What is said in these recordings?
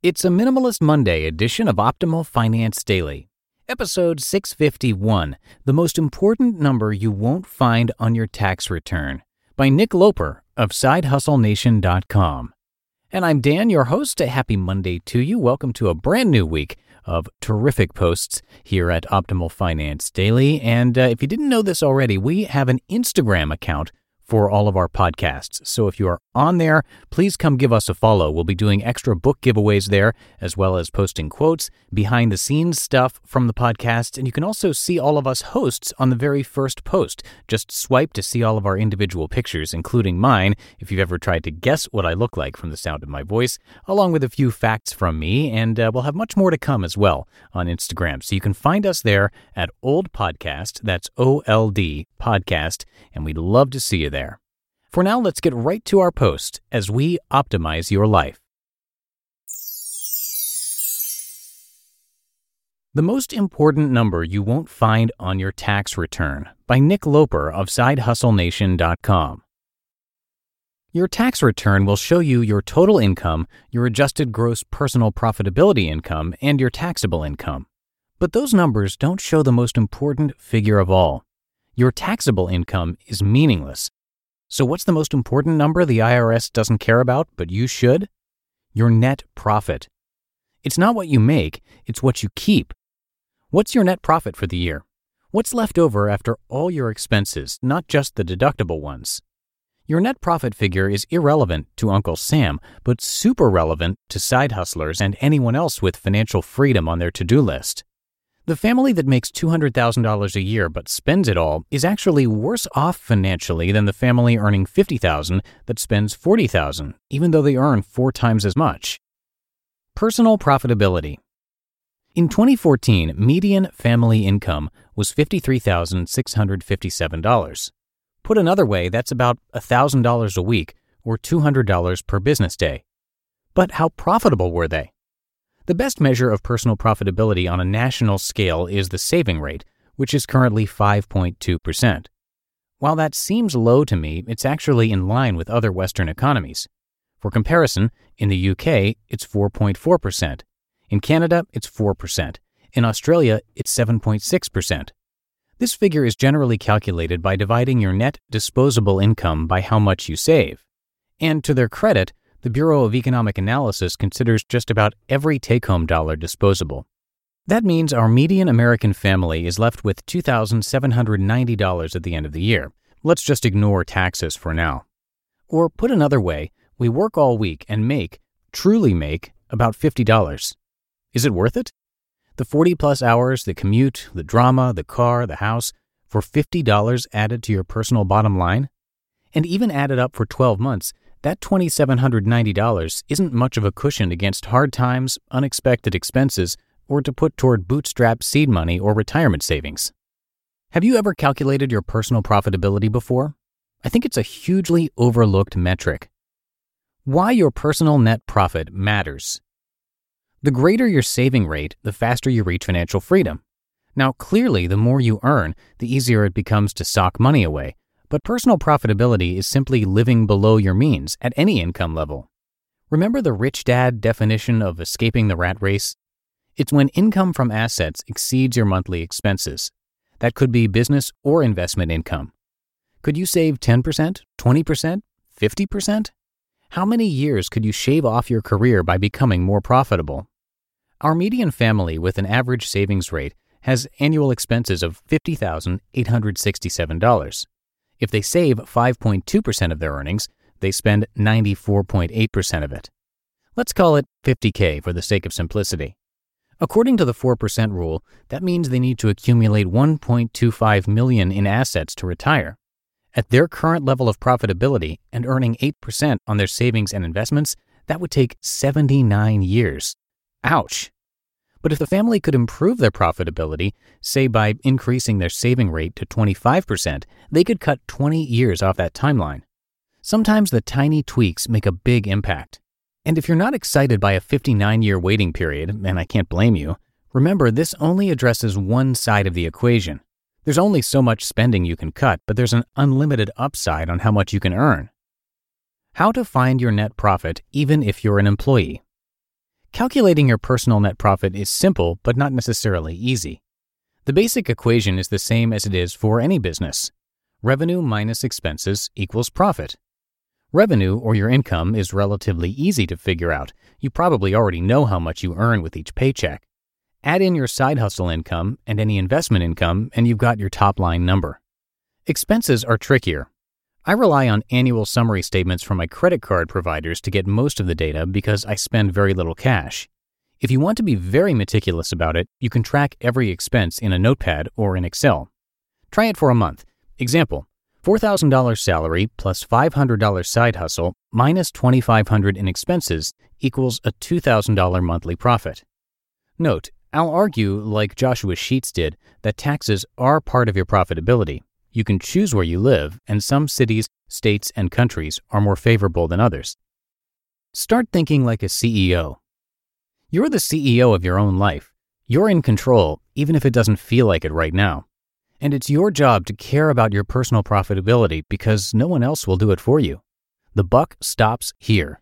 It's a Minimalist Monday edition of Optimal Finance Daily. Episode 651 The Most Important Number You Won't Find on Your Tax Return by Nick Loper of SideHustleNation.com. And I'm Dan, your host. A happy Monday to you. Welcome to a brand new week of terrific posts here at Optimal Finance Daily. And uh, if you didn't know this already, we have an Instagram account for all of our podcasts. So if you are on there, please come give us a follow. We'll be doing extra book giveaways there, as well as posting quotes, behind the scenes stuff from the podcast. And you can also see all of us hosts on the very first post. Just swipe to see all of our individual pictures, including mine, if you've ever tried to guess what I look like from the sound of my voice, along with a few facts from me. And uh, we'll have much more to come as well on Instagram. So you can find us there at Old Podcast. That's O L D Podcast. And we'd love to see you there. For now, let's get right to our post as we optimize your life. The Most Important Number You Won't Find on Your Tax Return by Nick Loper of SideHustleNation.com. Your tax return will show you your total income, your adjusted gross personal profitability income, and your taxable income. But those numbers don't show the most important figure of all. Your taxable income is meaningless so, what's the most important number the IRS doesn't care about, but you should? Your net profit. It's not what you make, it's what you keep. What's your net profit for the year? What's left over after all your expenses, not just the deductible ones? Your net profit figure is irrelevant to Uncle Sam, but super relevant to side hustlers and anyone else with financial freedom on their to do list. The family that makes $200,000 a year but spends it all is actually worse off financially than the family earning 50,000 that spends 40,000 even though they earn 4 times as much. Personal profitability. In 2014, median family income was $53,657. Put another way, that's about $1,000 a week or $200 per business day. But how profitable were they? The best measure of personal profitability on a national scale is the saving rate, which is currently 5.2%. While that seems low to me, it's actually in line with other Western economies. For comparison, in the UK, it's 4.4%. In Canada, it's 4%. In Australia, it's 7.6%. This figure is generally calculated by dividing your net disposable income by how much you save. And to their credit, the Bureau of Economic Analysis considers just about every take home dollar disposable. That means our median American family is left with $2,790 at the end of the year. Let's just ignore taxes for now. Or put another way, we work all week and make, truly make, about $50. Is it worth it? The 40 plus hours, the commute, the drama, the car, the house, for $50 added to your personal bottom line? And even added up for 12 months, that $2,790 isn't much of a cushion against hard times, unexpected expenses, or to put toward bootstrap seed money or retirement savings. Have you ever calculated your personal profitability before? I think it's a hugely overlooked metric. Why your personal net profit matters. The greater your saving rate, the faster you reach financial freedom. Now, clearly, the more you earn, the easier it becomes to sock money away, but personal profitability is simply living below your means at any income level. Remember the rich dad definition of escaping the rat race? It's when income from assets exceeds your monthly expenses. That could be business or investment income. Could you save 10%, 20%, 50%? How many years could you shave off your career by becoming more profitable? Our median family with an average savings rate has annual expenses of $50,867. If they save 5.2% of their earnings, they spend 94.8% of it. Let's call it 50K for the sake of simplicity. According to the 4% rule, that means they need to accumulate 1.25 million in assets to retire. At their current level of profitability and earning 8% on their savings and investments, that would take 79 years. Ouch. But if the family could improve their profitability, say by increasing their saving rate to 25%, they could cut 20 years off that timeline. Sometimes the tiny tweaks make a big impact. And if you're not excited by a 59 year waiting period, and I can't blame you, remember this only addresses one side of the equation. There's only so much spending you can cut, but there's an unlimited upside on how much you can earn. How to find your net profit even if you're an employee. Calculating your personal net profit is simple, but not necessarily easy. The basic equation is the same as it is for any business revenue minus expenses equals profit. Revenue, or your income, is relatively easy to figure out. You probably already know how much you earn with each paycheck. Add in your side hustle income and any investment income, and you've got your top line number. Expenses are trickier. I rely on annual summary statements from my credit card providers to get most of the data because I spend very little cash. If you want to be very meticulous about it, you can track every expense in a notepad or in Excel. Try it for a month. Example $4,000 salary plus $500 side hustle minus $2,500 in expenses equals a $2,000 monthly profit. Note, I'll argue, like Joshua Sheats did, that taxes are part of your profitability. You can choose where you live, and some cities, states, and countries are more favorable than others. Start thinking like a CEO. You're the CEO of your own life. You're in control, even if it doesn't feel like it right now. And it's your job to care about your personal profitability because no one else will do it for you. The buck stops here.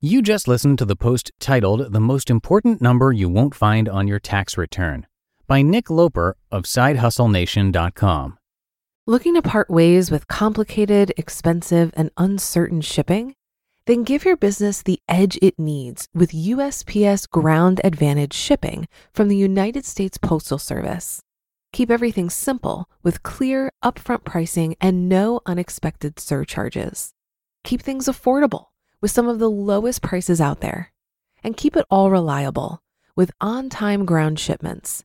You just listened to the post titled The Most Important Number You Won't Find on Your Tax Return by Nick Loper of SideHustleNation.com. Looking to part ways with complicated, expensive, and uncertain shipping? Then give your business the edge it needs with USPS Ground Advantage shipping from the United States Postal Service. Keep everything simple with clear, upfront pricing and no unexpected surcharges. Keep things affordable with some of the lowest prices out there. And keep it all reliable with on time ground shipments.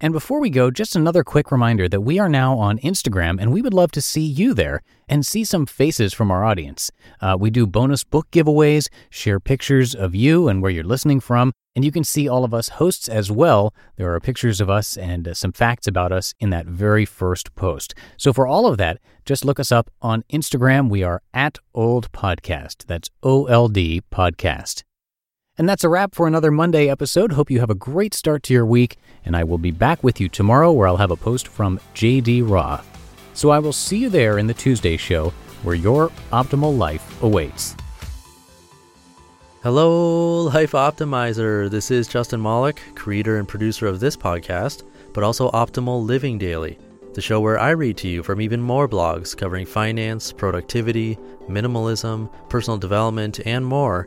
And before we go, just another quick reminder that we are now on Instagram and we would love to see you there and see some faces from our audience. Uh, we do bonus book giveaways, share pictures of you and where you're listening from, and you can see all of us hosts as well. There are pictures of us and uh, some facts about us in that very first post. So for all of that, just look us up on Instagram. We are at Old Podcast. That's O L D Podcast. And that's a wrap for another Monday episode. Hope you have a great start to your week, and I will be back with you tomorrow where I'll have a post from JD Roth. So I will see you there in the Tuesday show where your optimal life awaits. Hello, Life Optimizer. This is Justin Malik, creator and producer of this podcast, but also Optimal Living Daily, the show where I read to you from even more blogs covering finance, productivity, minimalism, personal development, and more